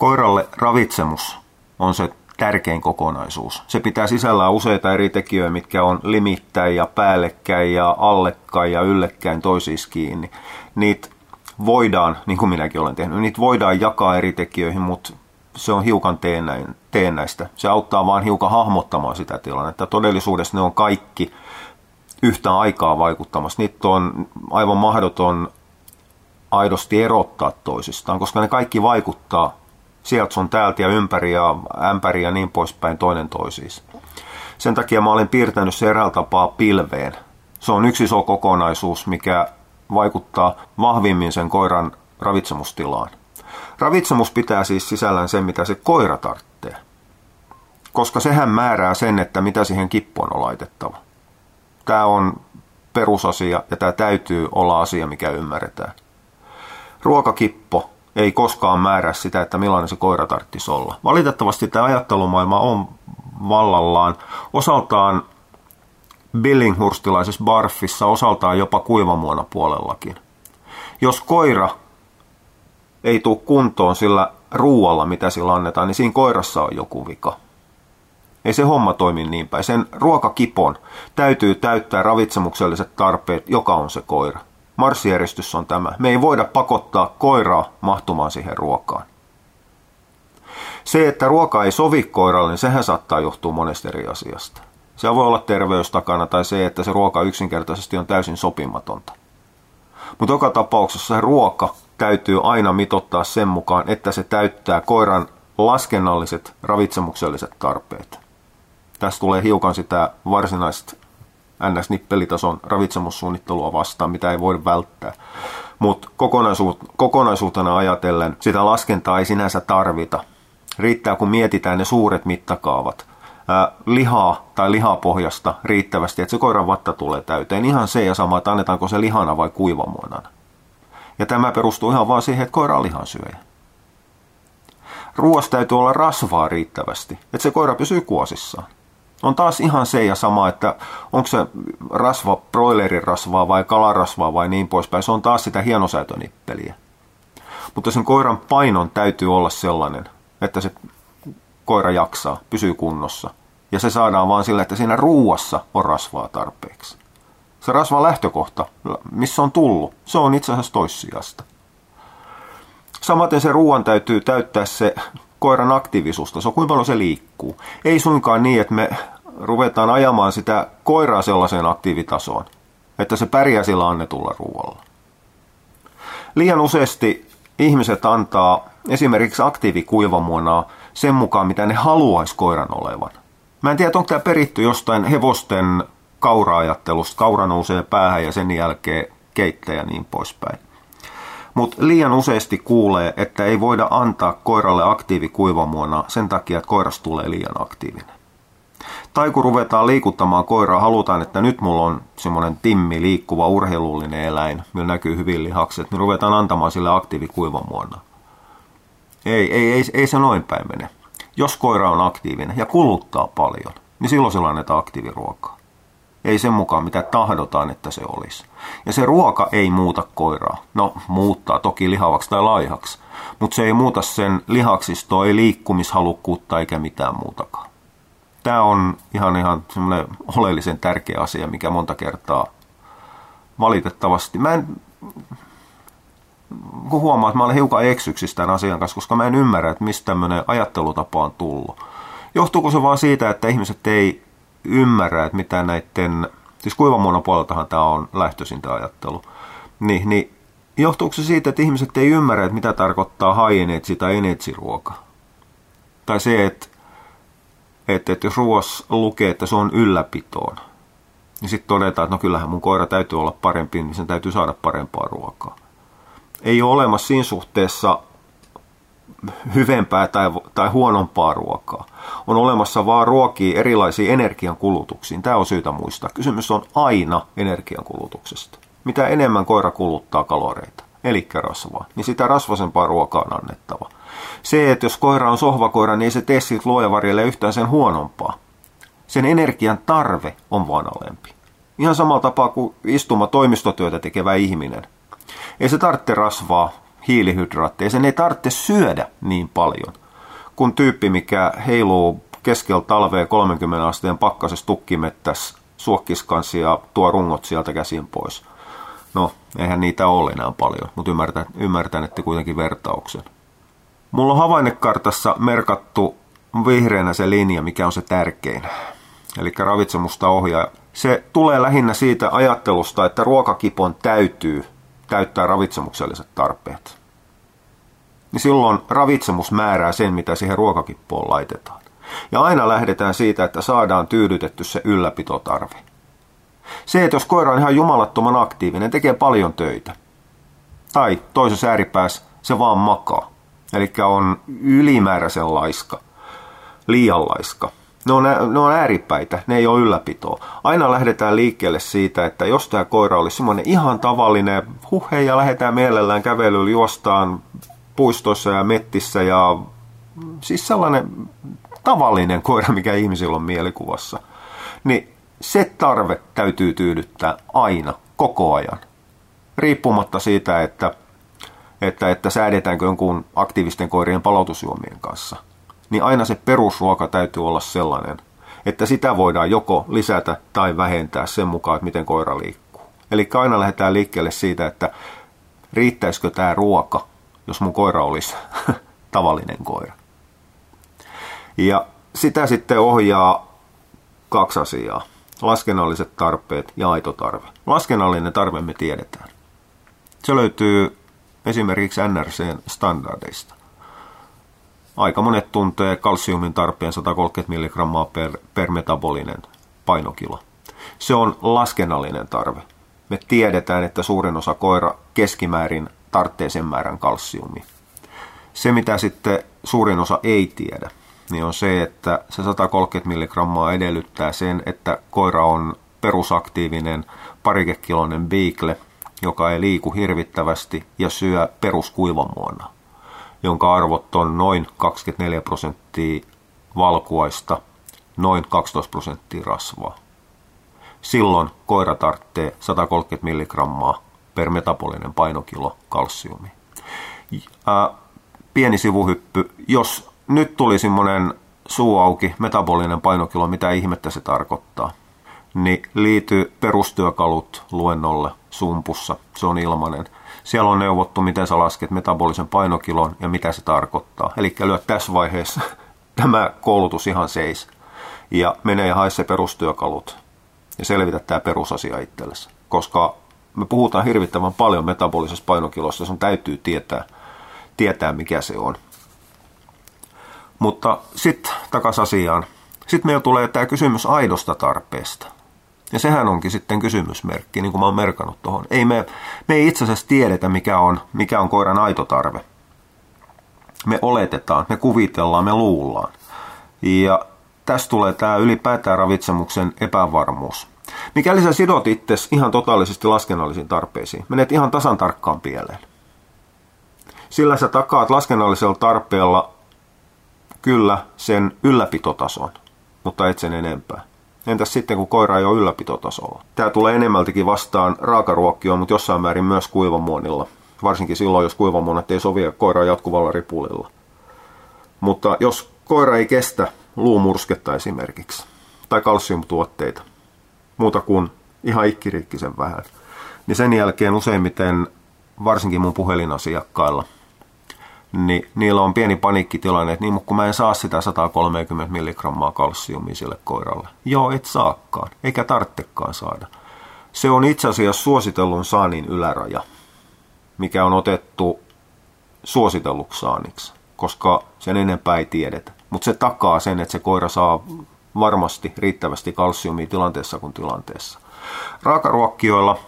Koiralle ravitsemus on se tärkein kokonaisuus. Se pitää sisällään useita eri tekijöitä, mitkä on limittäin ja päällekkäin ja allekkäin ja yllekkäin toisiis kiinni. Niitä voidaan, niin kuin minäkin olen tehnyt, niitä voidaan jakaa eri tekijöihin, mutta se on hiukan teennäistä. Se auttaa vaan hiukan hahmottamaan sitä tilannetta. Todellisuudessa ne on kaikki yhtä aikaa vaikuttamassa. Niitä on aivan mahdoton aidosti erottaa toisistaan, koska ne kaikki vaikuttaa sieltä sun täältä ja ympäri ja ämpäri ja niin poispäin toinen toisiis. Sen takia mä olen piirtänyt se eräällä tapaa pilveen. Se on yksi iso kokonaisuus, mikä vaikuttaa vahvimmin sen koiran ravitsemustilaan. Ravitsemus pitää siis sisällään sen, mitä se koira tarvitsee. Koska sehän määrää sen, että mitä siihen kippoon on laitettava. Tämä on perusasia ja tämä täytyy olla asia, mikä ymmärretään. Ruokakippo ei koskaan määrää sitä, että millainen se koira tarvitsisi olla. Valitettavasti tämä ajattelumaailma on vallallaan osaltaan Billinghurstilaisessa barfissa, osaltaan jopa kuivamuona puolellakin. Jos koira ei tule kuntoon sillä ruualla, mitä sillä annetaan, niin siinä koirassa on joku vika. Ei se homma toimi niin päin. Sen ruokakipon täytyy täyttää ravitsemukselliset tarpeet, joka on se koira. Marssijärjestys on tämä. Me ei voida pakottaa koiraa mahtumaan siihen ruokaan. Se, että ruoka ei sovi koiralle, niin sehän saattaa johtua monesta eri asiasta. Se voi olla terveys takana tai se, että se ruoka yksinkertaisesti on täysin sopimatonta. Mutta joka tapauksessa se ruoka täytyy aina mitottaa sen mukaan, että se täyttää koiran laskennalliset ravitsemukselliset tarpeet. Tässä tulee hiukan sitä varsinaista NS-nippelitason ravitsemussuunnittelua vastaan, mitä ei voi välttää. Mutta kokonaisuutena ajatellen sitä laskentaa ei sinänsä tarvita. Riittää, kun mietitään ne suuret mittakaavat. Ää, lihaa tai lihapohjasta riittävästi, että se koiran vatta tulee täyteen. Ihan se ja sama, että annetaanko se lihana vai kuivamuonana. Ja tämä perustuu ihan vaan siihen, että koira on lihansyöjä. Ruoasta täytyy olla rasvaa riittävästi, että se koira pysyy kuosissaan. On taas ihan se ja sama, että onko se rasva broilerin rasvaa vai kalarasvaa vai niin poispäin. Se on taas sitä hienosäätönippeliä. Mutta sen koiran painon täytyy olla sellainen, että se koira jaksaa, pysyy kunnossa. Ja se saadaan vaan sillä, että siinä ruuassa on rasvaa tarpeeksi. Se rasvan lähtökohta, missä on tullut, se on itse asiassa toissijasta. Samaten se ruoan täytyy täyttää se koiran aktiivisuusta, se on kuinka paljon se liikkuu. Ei suinkaan niin, että me ruvetaan ajamaan sitä koiraa sellaiseen aktiivitasoon, että se pärjää sillä annetulla ruoalla. Liian useasti ihmiset antaa esimerkiksi aktiivikuivamuonaa sen mukaan, mitä ne haluaisi koiran olevan. Mä en tiedä, onko tämä peritty jostain hevosten kaura-ajattelusta. Kaura nousee päähän ja sen jälkeen keittäjä ja niin poispäin. Mutta liian useasti kuulee, että ei voida antaa koiralle aktiivikuivamuona sen takia, että koiras tulee liian aktiivinen. Tai kun ruvetaan liikuttamaan koiraa, halutaan, että nyt mulla on semmoinen timmi, liikkuva, urheilullinen eläin, millä näkyy hyvin lihakset, niin ruvetaan antamaan sille aktiivikuivamuona. Ei, ei, ei, ei se noin päin mene. Jos koira on aktiivinen ja kuluttaa paljon, niin silloin sillä annetaan aktiiviruokaa. Ei sen mukaan, mitä tahdotaan, että se olisi. Ja se ruoka ei muuta koiraa. No, muuttaa toki lihavaksi tai laihaksi. Mutta se ei muuta sen lihaksistoa, ei liikkumishalukkuutta eikä mitään muutakaan. Tämä on ihan ihan semmoinen oleellisen tärkeä asia, mikä monta kertaa valitettavasti. Mä en, kun huomaa, että mä olen hiukan eksyksissä tämän asian kanssa, koska mä en ymmärrä, että mistä tämmöinen ajattelutapa on tullut. Johtuuko se vaan siitä, että ihmiset ei ymmärrä, että mitä näiden, siis kuivamuonon puoleltahan tämä on lähtöisin tämä ajattelu, niin, niin johtuuko se siitä, että ihmiset ei ymmärrä, että mitä tarkoittaa energy tai energy ruoka? Tai se, että, että, että jos ruoassa lukee, että se on ylläpitoon, niin sitten todetaan, että no kyllähän mun koira täytyy olla parempi, niin sen täytyy saada parempaa ruokaa. Ei ole olemassa siinä suhteessa hyvempää tai, tai huonompaa ruokaa. On olemassa vaan ruokia erilaisiin energiankulutuksiin. Tämä on syytä muistaa. Kysymys on aina energiankulutuksesta. Mitä enemmän koira kuluttaa kaloreita, eli rasvaa, niin sitä rasvasempaa ruokaa on annettava. Se, että jos koira on sohvakoira, niin ei se tee siitä luojavarjelle yhtään sen huonompaa. Sen energian tarve on vaan alempi. Ihan samalla tapaa kuin istuma toimistotyötä tekevä ihminen. Ei se tarvitse rasvaa hiilihydraatteja. Sen ei tarvitse syödä niin paljon kuin tyyppi, mikä heiluu keskellä talvea 30 asteen pakkasessa tukkimettässä suokkiskansi ja tuo rungot sieltä käsin pois. No, eihän niitä ole enää paljon, mutta ymmärtän, ymmärtän että kuitenkin vertauksen. Mulla on havainnekartassa merkattu vihreänä se linja, mikä on se tärkein. Eli ravitsemusta ohjaa. Se tulee lähinnä siitä ajattelusta, että ruokakipon täytyy täyttää ravitsemukselliset tarpeet. Niin silloin ravitsemus määrää sen, mitä siihen ruokakippoon laitetaan. Ja aina lähdetään siitä, että saadaan tyydytetty se ylläpitotarve. Se, että jos koira on ihan jumalattoman aktiivinen, tekee paljon töitä. Tai toisessa ääripäässä se vaan makaa. Eli on ylimääräisen laiska, liian laiska. Ne on, ne on ääripäitä, ne ei ole ylläpitoa. Aina lähdetään liikkeelle siitä, että jos tämä koira olisi semmoinen ihan tavallinen, huh hei, ja lähdetään mielellään kävelyllä, juostaan puistoissa ja mettissä ja siis sellainen tavallinen koira, mikä ihmisillä on mielikuvassa, niin se tarve täytyy tyydyttää aina, koko ajan. Riippumatta siitä, että, että, että säädetäänkö jonkun aktiivisten koirien palautusjuomien kanssa. Niin aina se perusruoka täytyy olla sellainen, että sitä voidaan joko lisätä tai vähentää sen mukaan, että miten koira liikkuu. Eli aina lähdetään liikkeelle siitä, että riittäisikö tämä ruoka, jos mun koira olisi tavallinen koira. Ja sitä sitten ohjaa kaksi asiaa. Laskennalliset tarpeet ja aito tarve. Laskennallinen tarve me tiedetään. Se löytyy esimerkiksi NRCn standardeista. Aika monet tuntee kalsiumin tarpeen 130 mg per, per metabolinen painokilo. Se on laskennallinen tarve. Me tiedetään, että suurin osa koira keskimäärin tarvitsee sen määrän kalsiumia. Se, mitä sitten suurin osa ei tiedä, niin on se, että se 130 milligrammaa edellyttää sen, että koira on perusaktiivinen parikekiloinen beagle, joka ei liiku hirvittävästi ja syö peruskuivamuona, jonka arvot on noin 24 prosenttia valkuaista, noin 12 prosenttia rasvaa. Silloin koira tarvitsee 130 milligrammaa per metabolinen painokilo kalsiumia. Pieni sivuhyppy, jos nyt tuli semmoinen suu auki, metabolinen painokilo, mitä ihmettä se tarkoittaa. Niin liity perustyökalut luennolle sumpussa, se on ilmainen. Siellä on neuvottu, miten sä lasket metabolisen painokilon ja mitä se tarkoittaa. Eli lyö tässä vaiheessa tämä koulutus ihan seis. Ja mene ja hae se perustyökalut ja selvitä tämä perusasia itsellesi. Koska me puhutaan hirvittävän paljon metabolisesta painokilosta, sun täytyy tietää, tietää mikä se on. Mutta sitten takas asiaan. Sitten meillä tulee tämä kysymys aidosta tarpeesta. Ja sehän onkin sitten kysymysmerkki, niin kuin mä oon merkannut tuohon. Ei me, me ei itse asiassa tiedetä, mikä on, mikä on koiran aito tarve. Me oletetaan, me kuvitellaan, me luullaan. Ja tästä tulee tämä ylipäätään ravitsemuksen epävarmuus. Mikäli sä sidot itse ihan totaalisesti laskennallisiin tarpeisiin, menet ihan tasan tarkkaan pieleen. Sillä sä takaat laskennallisella tarpeella kyllä sen ylläpitotason, mutta et sen enempää. Entäs sitten, kun koira ei ole ylläpitotasolla? Tämä tulee enemmältikin vastaan raakaruokkioon, mutta jossain määrin myös kuivamuonilla. Varsinkin silloin, jos kuivamuonat ei sovi koira jatkuvalla ripulilla. Mutta jos koira ei kestä luumursketta esimerkiksi, tai kalsiumtuotteita, muuta kuin ihan ikkiriikkisen vähän, niin sen jälkeen useimmiten, varsinkin mun puhelinasiakkailla, niin niillä on pieni paniikkitilanne, että niin, mutta kun mä en saa sitä 130 milligrammaa kalsiumia sille koiralle. Joo, et saakkaan, eikä tarttekaan saada. Se on itse asiassa suositellun saanin yläraja, mikä on otettu suositelluksi saaniksi, koska sen enempää ei tiedetä. Mutta se takaa sen, että se koira saa varmasti riittävästi kalsiumia tilanteessa kuin tilanteessa. Raakaruokkioilla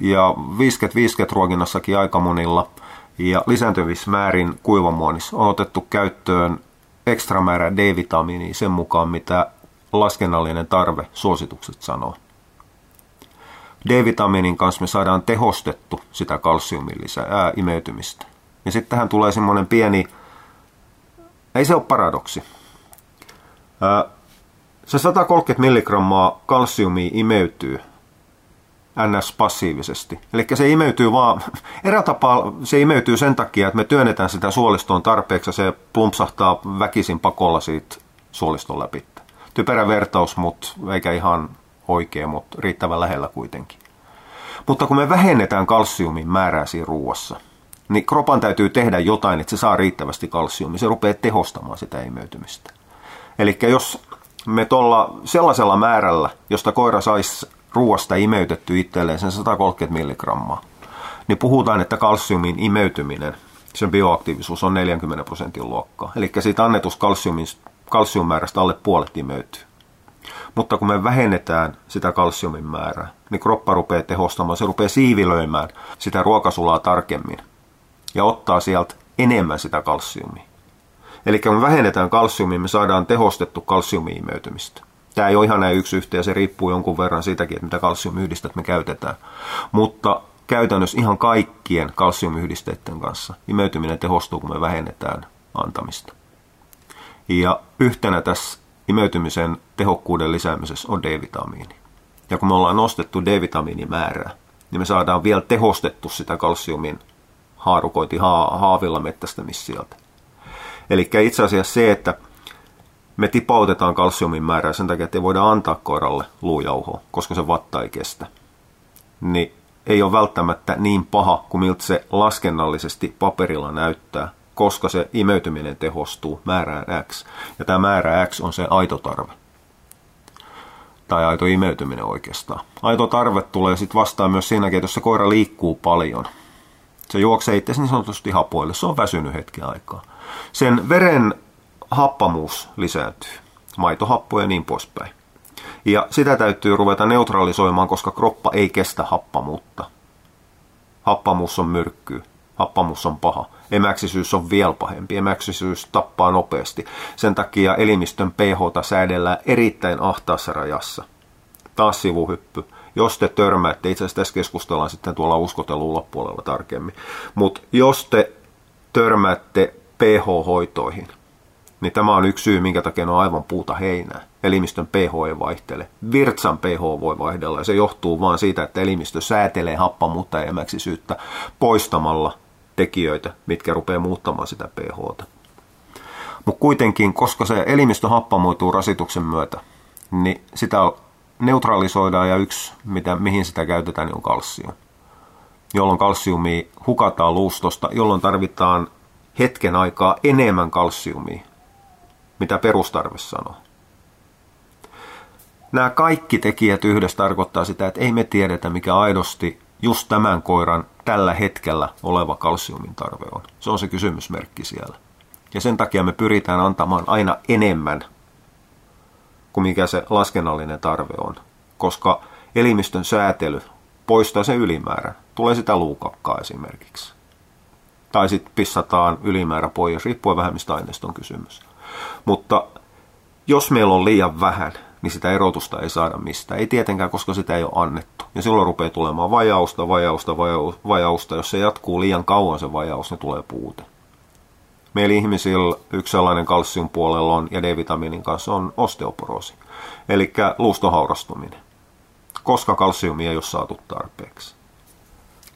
ja 50-50 ruokinnassakin aika monilla – ja lisääntyvissä määrin kuivamuonissa on otettu käyttöön ekstra määrä D-vitamiinia sen mukaan, mitä laskennallinen tarve suositukset sanoo. D-vitamiinin kanssa me saadaan tehostettu sitä kalsiumin lisää, ää, imeytymistä. Ja sitten tähän tulee semmoinen pieni, ei se ole paradoksi. Ää, se 130 milligrammaa kalsiumia imeytyy ns. passiivisesti. Eli se imeytyy vaan, erä tapaa se imeytyy sen takia, että me työnnetään sitä suolistoon tarpeeksi ja se plumpsahtaa väkisin pakolla siitä suoliston läpi. Typerä vertaus, mutta eikä ihan oikein, mutta riittävän lähellä kuitenkin. Mutta kun me vähennetään kalsiumin määrää siinä ruuassa, niin kropan täytyy tehdä jotain, että se saa riittävästi kalsiumia. Se rupeaa tehostamaan sitä imeytymistä. Eli jos me tuolla sellaisella määrällä, josta koira saisi ruoasta imeytetty itselleen sen 130 milligrammaa, niin puhutaan, että kalsiumin imeytyminen, sen bioaktiivisuus on 40 prosentin luokkaa. Eli siitä annetusta kalsiumin, kalsiummäärästä alle puolet imeytyy. Mutta kun me vähennetään sitä kalsiumin määrää, niin kroppa rupeaa tehostamaan, se rupeaa siivilöimään sitä ruokasulaa tarkemmin ja ottaa sieltä enemmän sitä kalsiumia. Eli kun vähennetään kalsiumia, me saadaan tehostettu kalsiumiyhmeytymistä. Tämä ei ole ihan näin yksi yhteen, se riippuu jonkun verran siitäkin, että mitä kalsiumyhdistettä me käytetään. Mutta käytännössä ihan kaikkien kalsiumyhdisteiden kanssa imeytyminen tehostuu, kun me vähennetään antamista. Ja yhtenä tässä imeytymisen tehokkuuden lisäämisessä on D-vitamiini. Ja kun me ollaan nostettu D-vitamiinimäärää, niin me saadaan vielä tehostettu sitä kalsiumin haarukointi haavilla mettästämistä sieltä. Eli itse asiassa se, että me tipautetaan kalsiumin määrää sen takia, että ei voida antaa koiralle luujauhoa, koska se vatta ei kestä. Niin ei ole välttämättä niin paha kuin miltä se laskennallisesti paperilla näyttää, koska se imeytyminen tehostuu määrään X. Ja tämä määrä X on se aito tarve. Tai aito imeytyminen oikeastaan. Aito tarve tulee sitten vastaan myös siinäkin, että jos se koira liikkuu paljon. Se juoksee itse niin sanotusti hapoille. Se on väsynyt hetken aikaa. Sen veren happamuus lisääntyy. Maitohappo ja niin poispäin. Ja sitä täytyy ruveta neutralisoimaan, koska kroppa ei kestä happamuutta. Happamuus on myrkkyy. Happamuus on paha. Emäksisyys on vielä pahempi. Emäksisyys tappaa nopeasti. Sen takia elimistön pH säädellään erittäin ahtaassa rajassa. Taas sivuhyppy. Jos te törmäätte, itse asiassa tässä keskustellaan sitten tuolla uskotelun puolella tarkemmin, mutta jos te törmäätte pH-hoitoihin, niin tämä on yksi syy, minkä takia on aivan puuta heinää. Elimistön pH ei vaihtele. Virtsan pH voi vaihdella ja se johtuu vain siitä, että elimistö säätelee happamuutta ja emäksisyyttä poistamalla tekijöitä, mitkä rupeaa muuttamaan sitä pH. Mutta kuitenkin, koska se elimistö happamoituu rasituksen myötä, niin sitä neutralisoidaan ja yksi, mitä, mihin sitä käytetään, niin on kalsium. Jolloin kalsiumia hukataan luustosta, jolloin tarvitaan hetken aikaa enemmän kalsiumia, mitä perustarve sanoo. Nämä kaikki tekijät yhdessä tarkoittaa sitä, että ei me tiedetä, mikä aidosti just tämän koiran tällä hetkellä oleva kalsiumin tarve on. Se on se kysymysmerkki siellä. Ja sen takia me pyritään antamaan aina enemmän kuin mikä se laskennallinen tarve on. Koska elimistön säätely poistaa sen ylimäärän. Tulee sitä luukakkaa esimerkiksi. Tai sitten pissataan ylimäärä pois, riippuen vähän mistä aineesta on kysymys. Mutta jos meillä on liian vähän, niin sitä erotusta ei saada mistään. Ei tietenkään, koska sitä ei ole annettu. Ja silloin rupeaa tulemaan vajausta, vajausta, vajausta. Jos se jatkuu liian kauan se vajaus, niin tulee puute. Meillä ihmisillä yksi sellainen kalsium puolella on ja D-vitamiinin kanssa on osteoporoosi, eli luustohaurastuminen, koska kalsiumia ei ole saatu tarpeeksi.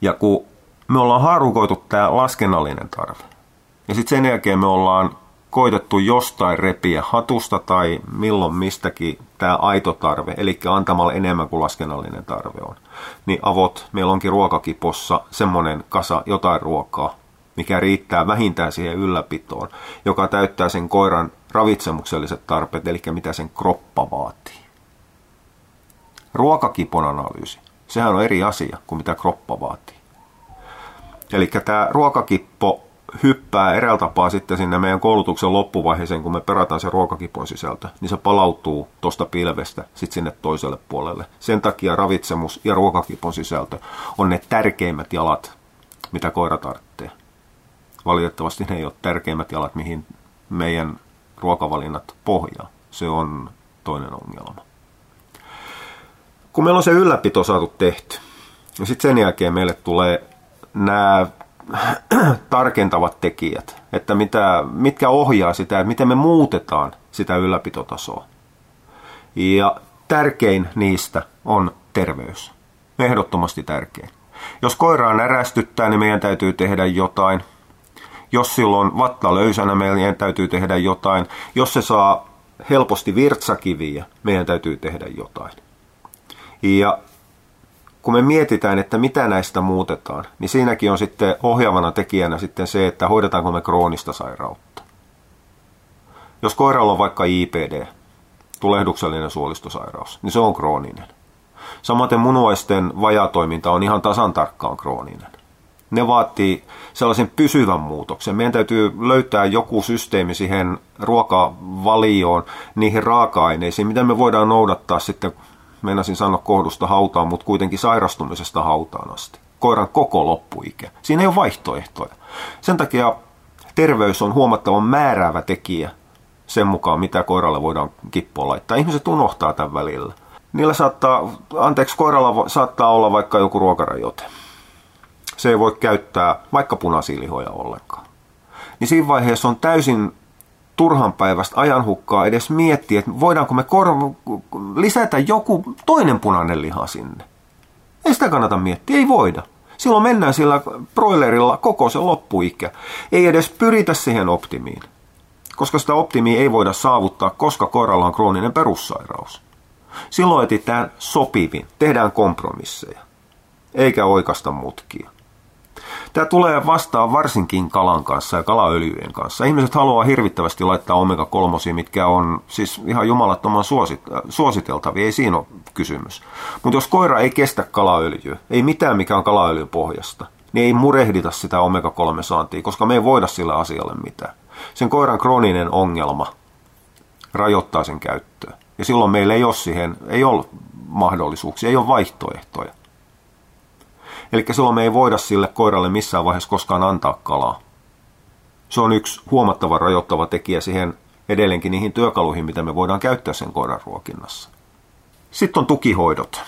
Ja kun me ollaan haarukoitu tämä laskennallinen tarve, ja sitten sen jälkeen me ollaan koitettu jostain repiä hatusta tai milloin mistäkin tämä aito tarve, eli antamalla enemmän kuin laskennallinen tarve on. Niin avot, meillä onkin ruokakipossa semmoinen kasa jotain ruokaa, mikä riittää vähintään siihen ylläpitoon, joka täyttää sen koiran ravitsemukselliset tarpeet, eli mitä sen kroppa vaatii. Ruokakipon analyysi, sehän on eri asia kuin mitä kroppa vaatii. Eli tämä ruokakippo hyppää eräältä tapaa sitten sinne meidän koulutuksen loppuvaiheeseen, kun me perataan se ruokakipon sisältö, niin se palautuu tuosta pilvestä sitten sinne toiselle puolelle. Sen takia ravitsemus ja ruokakipon sisältö on ne tärkeimmät jalat, mitä koira tarvitsee. Valitettavasti ne ei ole tärkeimmät jalat, mihin meidän ruokavalinnat pohjaa. Se on toinen ongelma. Kun meillä on se ylläpito saatu tehty, niin sitten sen jälkeen meille tulee nämä tarkentavat tekijät, että mitä, mitkä ohjaa sitä, että miten me muutetaan sitä ylläpitotasoa. Ja tärkein niistä on terveys. Ehdottomasti tärkein. Jos koiraa närästyttää, niin meidän täytyy tehdä jotain. Jos silloin vatta löysänä, meidän täytyy tehdä jotain. Jos se saa helposti virtsakiviä, meidän täytyy tehdä jotain. Ja kun me mietitään, että mitä näistä muutetaan, niin siinäkin on sitten ohjaavana tekijänä sitten se, että hoidetaanko me kroonista sairautta. Jos koiralla on vaikka IPD, tulehduksellinen suolistosairaus, niin se on krooninen. Samaten munuaisten vajatoiminta on ihan tasan tarkkaan krooninen. Ne vaatii sellaisen pysyvän muutoksen. Meidän täytyy löytää joku systeemi siihen ruokavalioon, niihin raaka-aineisiin, mitä me voidaan noudattaa sitten, meinasin sanoa kohdusta hautaan, mutta kuitenkin sairastumisesta hautaan asti. Koiran koko loppuikä. Siinä ei ole vaihtoehtoja. Sen takia terveys on huomattavan määräävä tekijä sen mukaan, mitä koiralle voidaan kippoa laittaa. Ihmiset unohtaa tämän välillä. Niillä saattaa, anteeksi, koiralla saattaa olla vaikka joku ruokarajoite. Se ei voi käyttää vaikka punaisia lihoja ollenkaan. Niin siinä vaiheessa on täysin turhan päivästä ajanhukkaa edes miettiä, että voidaanko me kor- lisätä joku toinen punainen liha sinne. Ei sitä kannata miettiä, ei voida. Silloin mennään sillä broilerilla koko se loppuikä. Ei edes pyritä siihen optimiin koska sitä optimia ei voida saavuttaa, koska koiralla on krooninen perussairaus. Silloin etsitään sopivin, tehdään kompromisseja, eikä oikasta mutkia. Tämä tulee vastaan varsinkin kalan kanssa ja kalaöljyjen kanssa. Ihmiset haluaa hirvittävästi laittaa omega-3, mitkä on siis ihan jumalattoman suositeltavia, ei siinä ole kysymys. Mutta jos koira ei kestä kalaöljyä, ei mitään mikä on kalaöljyn pohjasta, niin ei murehdita sitä omega-3-saantia, koska me ei voida sillä asialle mitään sen koiran krooninen ongelma rajoittaa sen käyttöä. Ja silloin meillä ei ole siihen, ei ole mahdollisuuksia, ei ole vaihtoehtoja. Eli silloin me ei voida sille koiralle missään vaiheessa koskaan antaa kalaa. Se on yksi huomattava rajoittava tekijä siihen edelleenkin niihin työkaluihin, mitä me voidaan käyttää sen koiran ruokinnassa. Sitten on tukihoidot.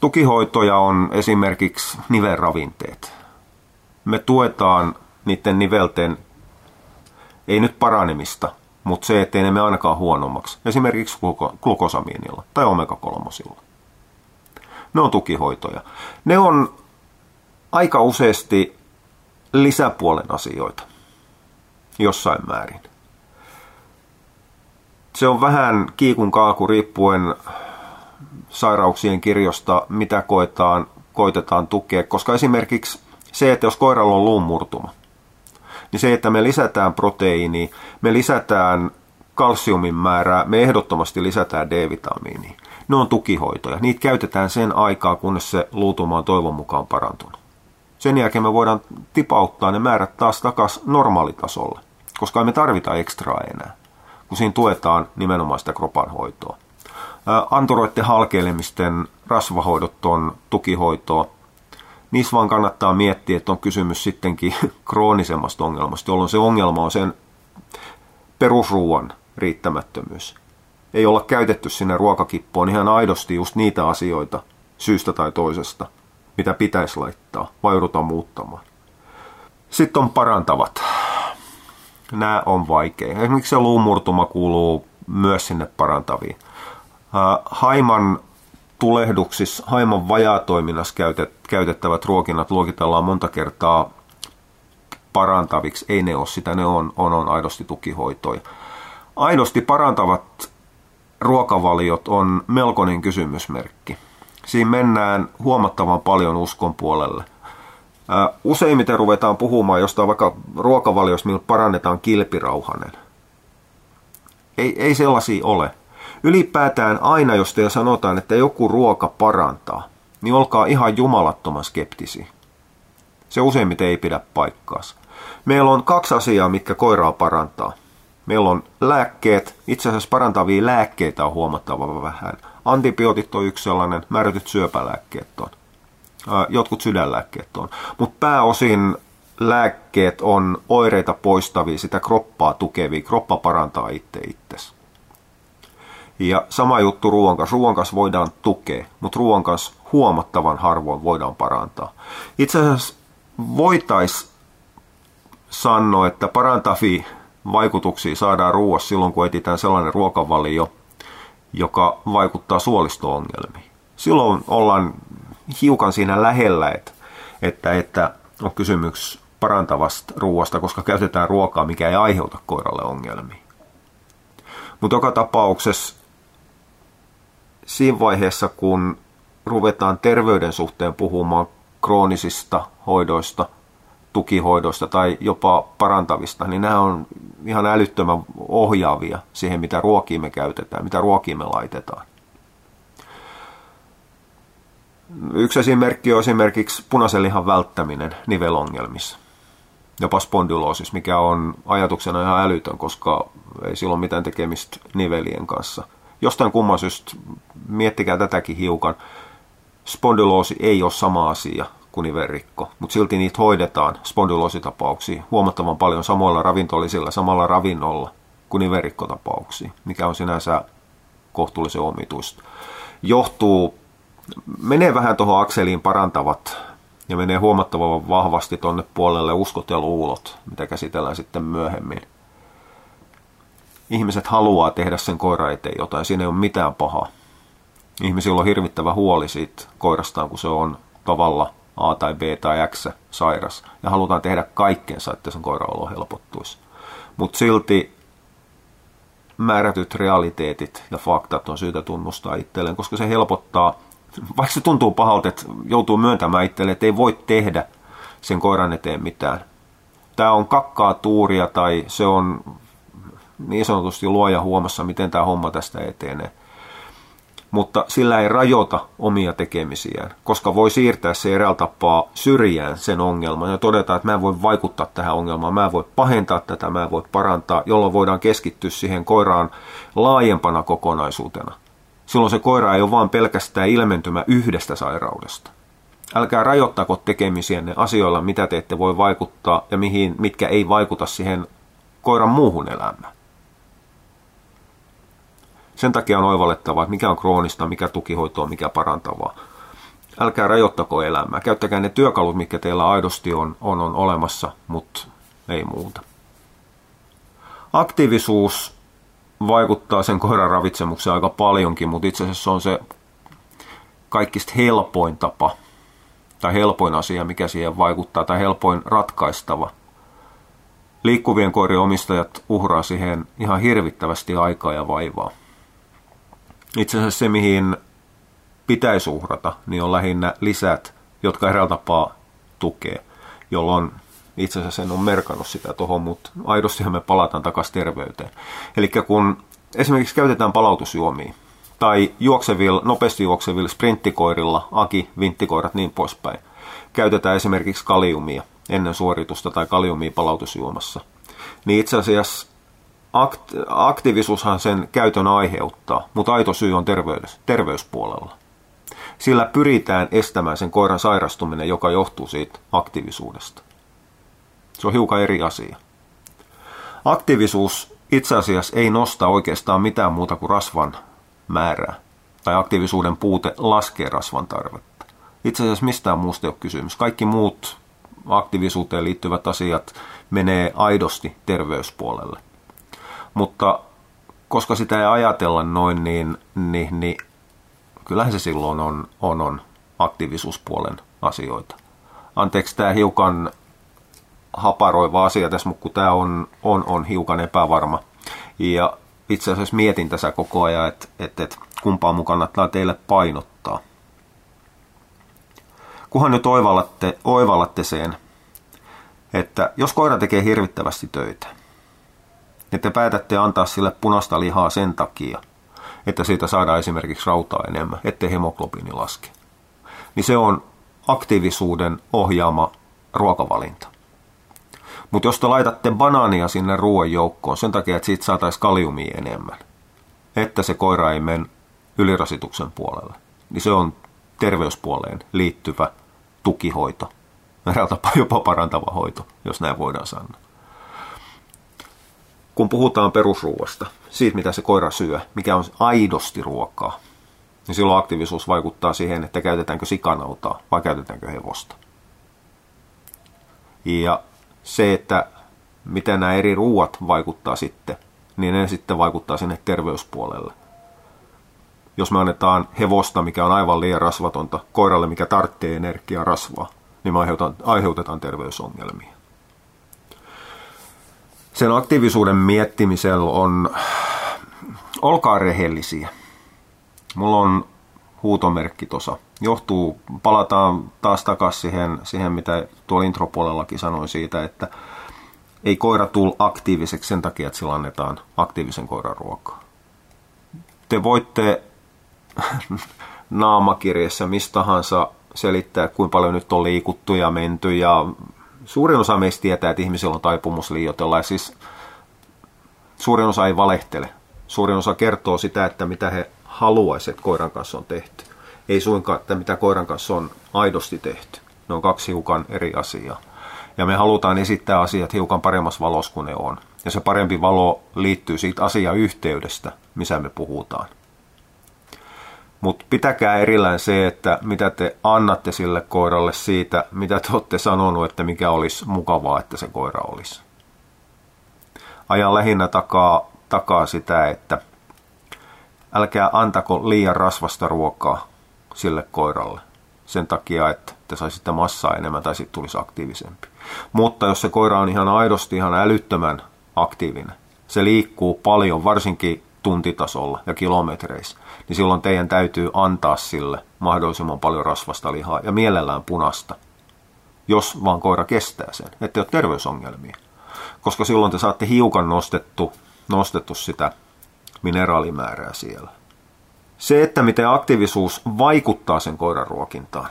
Tukihoitoja on esimerkiksi nivelravinteet. Me tuetaan niiden nivelten ei nyt paranemista, mutta se, ettei ne me ainakaan huonommaksi, esimerkiksi glukosamiinilla tai omega-3. Ne on tukihoitoja. Ne on aika useasti lisäpuolen asioita jossain määrin. Se on vähän kiikun kaaku riippuen sairauksien kirjosta, mitä koetaan, koitetaan tukea, koska esimerkiksi se, että jos koiralla on luunmurtuma, niin se, että me lisätään proteiini, me lisätään kalsiumin määrää, me ehdottomasti lisätään D-vitamiinia. Ne on tukihoitoja. Niitä käytetään sen aikaa, kunnes se luutuma on toivon mukaan parantunut. Sen jälkeen me voidaan tipauttaa ne määrät taas takaisin normaalitasolle, koska me tarvita ekstraa enää, kun siinä tuetaan nimenomaan sitä kropan hoitoa. Anturoiden halkeilemisten rasvahoidot on tukihoitoa niissä vaan kannattaa miettiä, että on kysymys sittenkin kroonisemmasta ongelmasta, jolloin se ongelma on sen perusruuan riittämättömyys. Ei olla käytetty sinne ruokakippoon ihan aidosti just niitä asioita syystä tai toisesta, mitä pitäisi laittaa, vai joudutaan muuttamaan. Sitten on parantavat. Nämä on vaikea. Esimerkiksi se luumurtuma kuuluu myös sinne parantaviin. Haiman tulehduksissa haiman vajaatoiminnassa käytettävät ruokinnat luokitellaan monta kertaa parantaviksi. Ei ne ole sitä, ne on, on, on aidosti tukihoitoja. Aidosti parantavat ruokavaliot on melkoinen kysymysmerkki. Siinä mennään huomattavan paljon uskon puolelle. Useimmiten ruvetaan puhumaan jostain vaikka ruokavaliosta, millä parannetaan kilpirauhanen. Ei, ei sellaisia ole. Ylipäätään aina, jos teillä sanotaan, että joku ruoka parantaa, niin olkaa ihan jumalattoman skeptisi. Se useimmiten ei pidä paikkaansa. Meillä on kaksi asiaa, mitkä koiraa parantaa. Meillä on lääkkeet, itse asiassa parantavia lääkkeitä on huomattavan vähän. Antibiootit on yksi sellainen, määrätyt syöpälääkkeet on. Jotkut sydänlääkkeet on. Mutta pääosin lääkkeet on oireita poistavia, sitä kroppaa tukevia. Kroppa parantaa itse itsesi. Ja sama juttu ruoan kanssa. Ruoan kanssa voidaan tukea, mutta ruoan kanssa huomattavan harvoin voidaan parantaa. Itse asiassa voitaisiin sanoa, että parantavia vaikutuksia saadaan ruoassa silloin, kun etsitään sellainen ruokavalio, joka vaikuttaa suolisto-ongelmiin. Silloin ollaan hiukan siinä lähellä, että, että, että on kysymys parantavasta ruoasta, koska käytetään ruokaa, mikä ei aiheuta koiralle ongelmia. Mutta joka tapauksessa siinä vaiheessa, kun ruvetaan terveyden suhteen puhumaan kroonisista hoidoista, tukihoidoista tai jopa parantavista, niin nämä on ihan älyttömän ohjaavia siihen, mitä ruokia me käytetään, mitä ruokia me laitetaan. Yksi esimerkki on esimerkiksi punaisen lihan välttäminen nivelongelmissa. Jopa spondyloosis, mikä on ajatuksena ihan älytön, koska ei sillä ole mitään tekemistä nivelien kanssa. Jostain kumman syystä, miettikää tätäkin hiukan, spondyloosi ei ole sama asia kuin nivelrikko, mutta silti niitä hoidetaan spondyloositapauksia huomattavan paljon samoilla ravintollisilla, samalla ravinnolla kuin nivelrikkotapauksia, mikä on sinänsä kohtuullisen omituista. Johtuu menee vähän tuohon akseliin parantavat ja menee huomattavan vahvasti tuonne puolelle uskot ja luulot, mitä käsitellään sitten myöhemmin. Ihmiset haluaa tehdä sen koira eteen jotain, siinä ei ole mitään pahaa. Ihmisillä on hirvittävä huoli siitä koirastaan, kun se on tavalla A tai B tai X sairas. Ja halutaan tehdä kaikkensa, että sen koiraolo helpottuisi. Mutta silti määrätyt realiteetit ja faktat on syytä tunnustaa itselleen, koska se helpottaa vaikka se tuntuu pahalta, että joutuu myöntämään itselle, että ei voi tehdä sen koiran eteen mitään. Tämä on kakkaa tuuria tai se on niin sanotusti luoja huomassa, miten tämä homma tästä etenee. Mutta sillä ei rajoita omia tekemisiään, koska voi siirtää se eräällä tapaa syrjään sen ongelman ja todeta, että mä en voi vaikuttaa tähän ongelmaan, mä en voi pahentaa tätä, mä en voi parantaa, jolloin voidaan keskittyä siihen koiraan laajempana kokonaisuutena – Silloin se koira ei ole vain pelkästään ilmentymä yhdestä sairaudesta. Älkää rajoittako tekemisienne asioilla, mitä te ette voi vaikuttaa ja mihin, mitkä ei vaikuta siihen koiran muuhun elämään. Sen takia on oivallettava, että mikä on kroonista, mikä tukihoitoa, mikä parantavaa. Älkää rajoittako elämää. Käyttäkää ne työkalut, mitkä teillä aidosti on, on, on olemassa, mutta ei muuta. Aktiivisuus vaikuttaa sen koiran ravitsemukseen aika paljonkin, mutta itse asiassa on se kaikista helpoin tapa tai helpoin asia, mikä siihen vaikuttaa, tai helpoin ratkaistava. Liikkuvien koirien omistajat uhraa siihen ihan hirvittävästi aikaa ja vaivaa. Itse asiassa se, mihin pitäisi uhrata, niin on lähinnä lisät, jotka eräällä tapaa tukee, jolloin itse asiassa en ole merkannut sitä tuohon, mutta aidosti me palataan takaisin terveyteen. Eli kun esimerkiksi käytetään palautusjuomia, tai juoksevilla, nopeasti juoksevilla sprinttikoirilla, aki, vinttikoirat, niin poispäin, käytetään esimerkiksi kaliumia ennen suoritusta tai kaliumia palautusjuomassa, niin itse asiassa akt- aktiivisuushan sen käytön aiheuttaa, mutta aito syy on terveys, terveyspuolella. Sillä pyritään estämään sen koiran sairastuminen, joka johtuu siitä aktiivisuudesta. Se on hiukan eri asia. Aktiivisuus itse asiassa ei nosta oikeastaan mitään muuta kuin rasvan määrää. Tai aktiivisuuden puute laskee rasvan tarvetta. Itse asiassa mistään muusta ei ole kysymys. Kaikki muut aktiivisuuteen liittyvät asiat menee aidosti terveyspuolelle. Mutta koska sitä ei ajatella noin, niin, niin, niin kyllähän se silloin on, on, on aktiivisuuspuolen asioita. Anteeksi tämä hiukan haparoiva asia tässä, mutta kun tämä on, on, on hiukan epävarma. Ja itse asiassa mietin tässä koko ajan, että, että, että kumpaa mun kannattaa teille painottaa. Kunhan nyt oivallatte, oivallatte sen, että jos koira tekee hirvittävästi töitä, niin te päätätte antaa sille punaista lihaa sen takia, että siitä saadaan esimerkiksi rautaa enemmän, ettei hemoglobiini laske. Niin se on aktiivisuuden ohjaama ruokavalinta. Mutta jos te laitatte banaania sinne ruoan joukkoon sen takia, että siitä saataisiin kaliumia enemmän, että se koira ei mene ylirasituksen puolelle, niin se on terveyspuoleen liittyvä tukihoito. Eräällä tapaa jopa parantava hoito, jos näin voidaan sanoa. Kun puhutaan perusruuasta, siitä mitä se koira syö, mikä on aidosti ruokaa, niin silloin aktiivisuus vaikuttaa siihen, että käytetäänkö sikanautaa vai käytetäänkö hevosta. Ja se, että miten nämä eri ruuat vaikuttaa sitten, niin ne sitten vaikuttaa sinne terveyspuolelle. jos me annetaan hevosta, mikä on aivan liian rasvatonta, koiralle, mikä tarvitsee energiaa rasvaa, niin me aiheutetaan terveysongelmia. Sen aktiivisuuden miettimisellä on, olkaa rehellisiä. Mulla on huutomerkki tuossa. Johtuu, palataan taas takaisin siihen, siihen, mitä tuolla intropuolellakin sanoin siitä, että ei koira tule aktiiviseksi sen takia, että sillä annetaan aktiivisen koiran ruokaa. Te voitte naamakirjassa mistä tahansa selittää, kuinka paljon nyt on liikuttu ja menty ja suurin osa meistä tietää, että ihmisillä on taipumus liioitella siis suurin osa ei valehtele. Suurin osa kertoo sitä, että mitä he haluaisivat, että koiran kanssa on tehty. Ei suinkaan, että mitä koiran kanssa on aidosti tehty. Ne on kaksi hiukan eri asiaa. Ja me halutaan esittää asiat hiukan paremmassa valossa kuin ne on. Ja se parempi valo liittyy siitä asiayhteydestä, missä me puhutaan. Mutta pitäkää erillään se, että mitä te annatte sille koiralle siitä, mitä te olette sanonut, että mikä olisi mukavaa, että se koira olisi. Ajan lähinnä takaa, takaa sitä, että älkää antako liian rasvasta ruokaa sille koiralle sen takia, että te saisitte massaa enemmän tai sitten tulisi aktiivisempi. Mutta jos se koira on ihan aidosti ihan älyttömän aktiivinen, se liikkuu paljon, varsinkin tuntitasolla ja kilometreissä, niin silloin teidän täytyy antaa sille mahdollisimman paljon rasvasta lihaa ja mielellään punasta, jos vaan koira kestää sen, ettei ole terveysongelmia. Koska silloin te saatte hiukan nostettu, nostettu sitä mineraalimäärää siellä. Se, että miten aktiivisuus vaikuttaa sen koiran ruokintaan,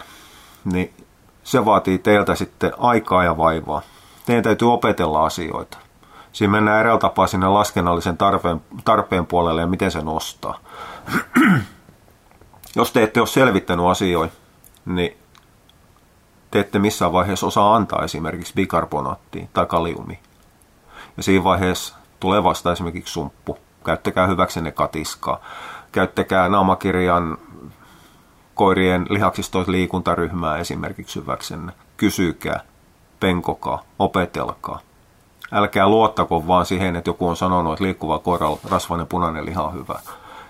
niin se vaatii teiltä sitten aikaa ja vaivaa. Teidän täytyy opetella asioita. Siinä mennään eräällä tapaa sinne laskennallisen tarpeen, tarpeen puolelle ja miten se nostaa. Jos te ette ole selvittänyt asioita, niin te ette missään vaiheessa osaa antaa esimerkiksi bikarbonaattia tai kaliumi. Ja siinä vaiheessa tulee vasta esimerkiksi sumppu. Käyttäkää hyväksenne katiskaa. Käyttäkää naamakirjan koirien lihaksistoit liikuntaryhmää esimerkiksi hyväksenne. Kysykää, penkokaa, opetelkaa. Älkää luottako vaan siihen, että joku on sanonut, että liikkuva koira rasvainen punainen liha on hyvä.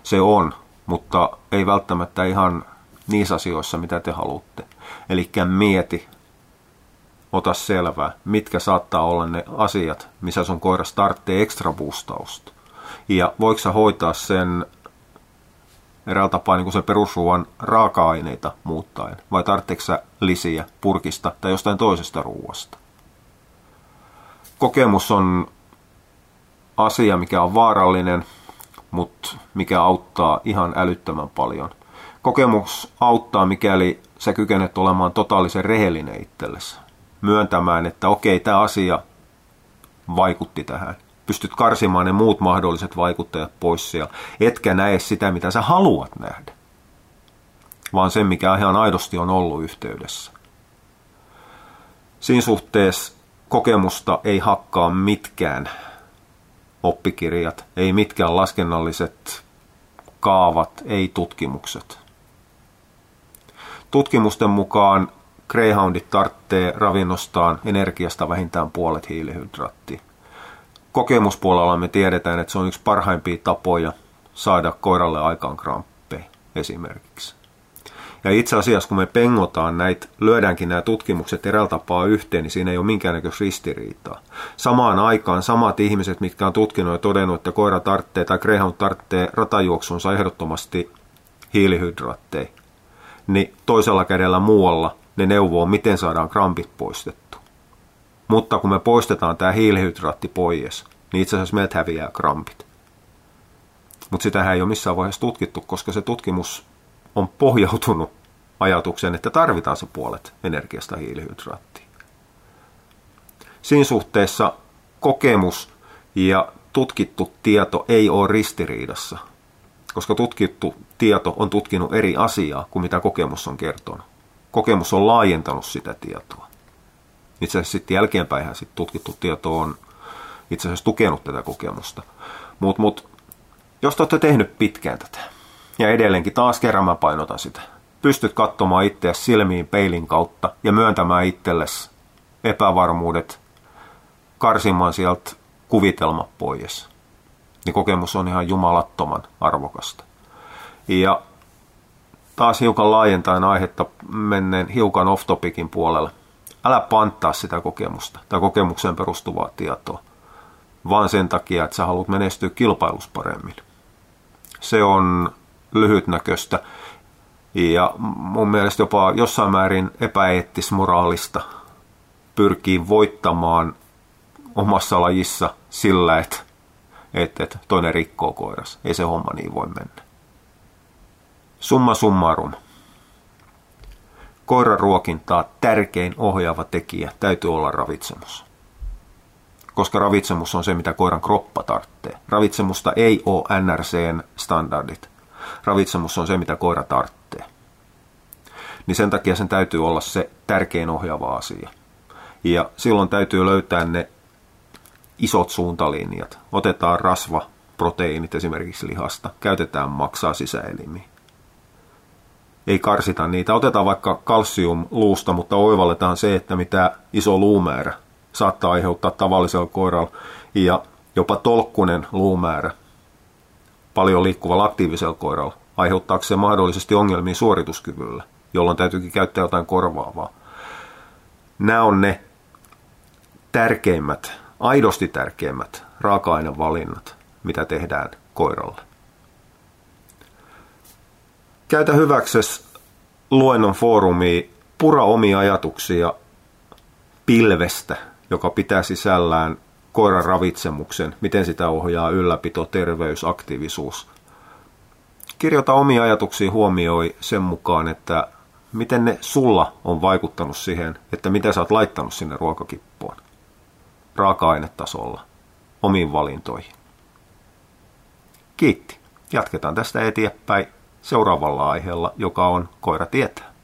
Se on, mutta ei välttämättä ihan niissä asioissa, mitä te haluatte. Eli mieti, ota selvää, mitkä saattaa olla ne asiat, missä sun koiras tarvitsee ekstra boostausta. Ja voiko sä hoitaa sen eräällä tapaa niin kuin sen perusruoan raaka-aineita muuttaen, vai tarvitseeko lisiä purkista tai jostain toisesta ruuasta? Kokemus on asia, mikä on vaarallinen, mutta mikä auttaa ihan älyttömän paljon. Kokemus auttaa, mikäli sä kykenet olemaan totaalisen rehellinen itsellesi. Myöntämään, että okei, tämä asia vaikutti tähän. Pystyt karsimaan ne muut mahdolliset vaikuttajat pois ja etkä näe sitä, mitä sä haluat nähdä. Vaan sen, mikä ihan aidosti on ollut yhteydessä. Siinä suhteessa kokemusta ei hakkaa mitkään oppikirjat, ei mitkään laskennalliset kaavat, ei tutkimukset. Tutkimusten mukaan Greyhoundit tarvitsee ravinnostaan energiasta vähintään puolet hiilihydraattia. Kokemuspuolella me tiedetään, että se on yksi parhaimpia tapoja saada koiralle aikaan kramppeja esimerkiksi. Ja itse asiassa, kun me pengotaan näitä, lyödäänkin nämä tutkimukset eräällä tapaa yhteen, niin siinä ei ole minkäännäköistä ristiriitaa. Samaan aikaan samat ihmiset, mitkä on tutkinut ja todennut, että koira tarvitsee tai greyhound tarvitsee ratajuoksunsa ehdottomasti hiilihydraatteja, niin toisella kädellä muualla ne neuvoo, miten saadaan krampit poistettu. Mutta kun me poistetaan tämä hiilihydraatti pois, niin itse asiassa meiltä häviää krampit. Mutta sitä ei ole missään vaiheessa tutkittu, koska se tutkimus on pohjautunut ajatukseen, että tarvitaan se puolet energiasta hiilihydraattiin. Siinä suhteessa kokemus ja tutkittu tieto ei ole ristiriidassa, koska tutkittu tieto on tutkinut eri asiaa kuin mitä kokemus on kertonut. Kokemus on laajentanut sitä tietoa. Itse asiassa sitten jälkeenpäin sit tutkittu tieto on itse asiassa tukenut tätä kokemusta. Mutta mut, jos te olette tehnyt pitkään tätä, ja edelleenkin taas kerran mä painotan sitä. Pystyt katsomaan itseäsi silmiin peilin kautta ja myöntämään itsellesi epävarmuudet, karsimaan sieltä kuvitelma pois. Niin kokemus on ihan jumalattoman arvokasta. Ja taas hiukan laajentaen aihetta menneen hiukan off-topicin puolelle. Älä panttaa sitä kokemusta tai kokemukseen perustuvaa tietoa, vaan sen takia, että sä haluat menestyä kilpailus paremmin. Se on lyhytnäköistä ja mun mielestä jopa jossain määrin epäeettis-moraalista pyrkii voittamaan omassa lajissa sillä, että, että, että toinen rikkoo koiras. Ei se homma niin voi mennä. Summa summarum. Koiran ruokintaa tärkein ohjaava tekijä täytyy olla ravitsemus. Koska ravitsemus on se, mitä koiran kroppa tarvitsee. Ravitsemusta ei ole NRCn standardit. Ravitsemus on se, mitä koira tarvitsee. Niin sen takia sen täytyy olla se tärkein ohjaava asia. Ja silloin täytyy löytää ne isot suuntalinjat. Otetaan rasva, proteiinit esimerkiksi lihasta, käytetään maksaa sisäelimiä. Ei karsita niitä. Otetaan vaikka kalsium luusta, mutta oivalletaan se, että mitä iso luumäärä saattaa aiheuttaa tavallisella koiralla ja jopa tolkkunen luumäärä paljon liikkuvalla aktiivisella koiralla aiheuttaako se mahdollisesti ongelmia suorituskyvyllä, jolloin täytyykin käyttää jotain korvaavaa. Nämä on ne tärkeimmät, aidosti tärkeimmät raaka-ainevalinnat, mitä tehdään koiralle. Käytä hyväksesi luennon foorumi pura omia ajatuksia pilvestä, joka pitää sisällään koiran ravitsemuksen, miten sitä ohjaa ylläpito, terveys, aktiivisuus. Kirjoita omia ajatuksia huomioi sen mukaan, että miten ne sulla on vaikuttanut siihen, että mitä sä oot laittanut sinne ruokakippoon raaka-ainetasolla omiin valintoihin. Kiitti. Jatketaan tästä eteenpäin seuraavalla aiheella, joka on koira tietää.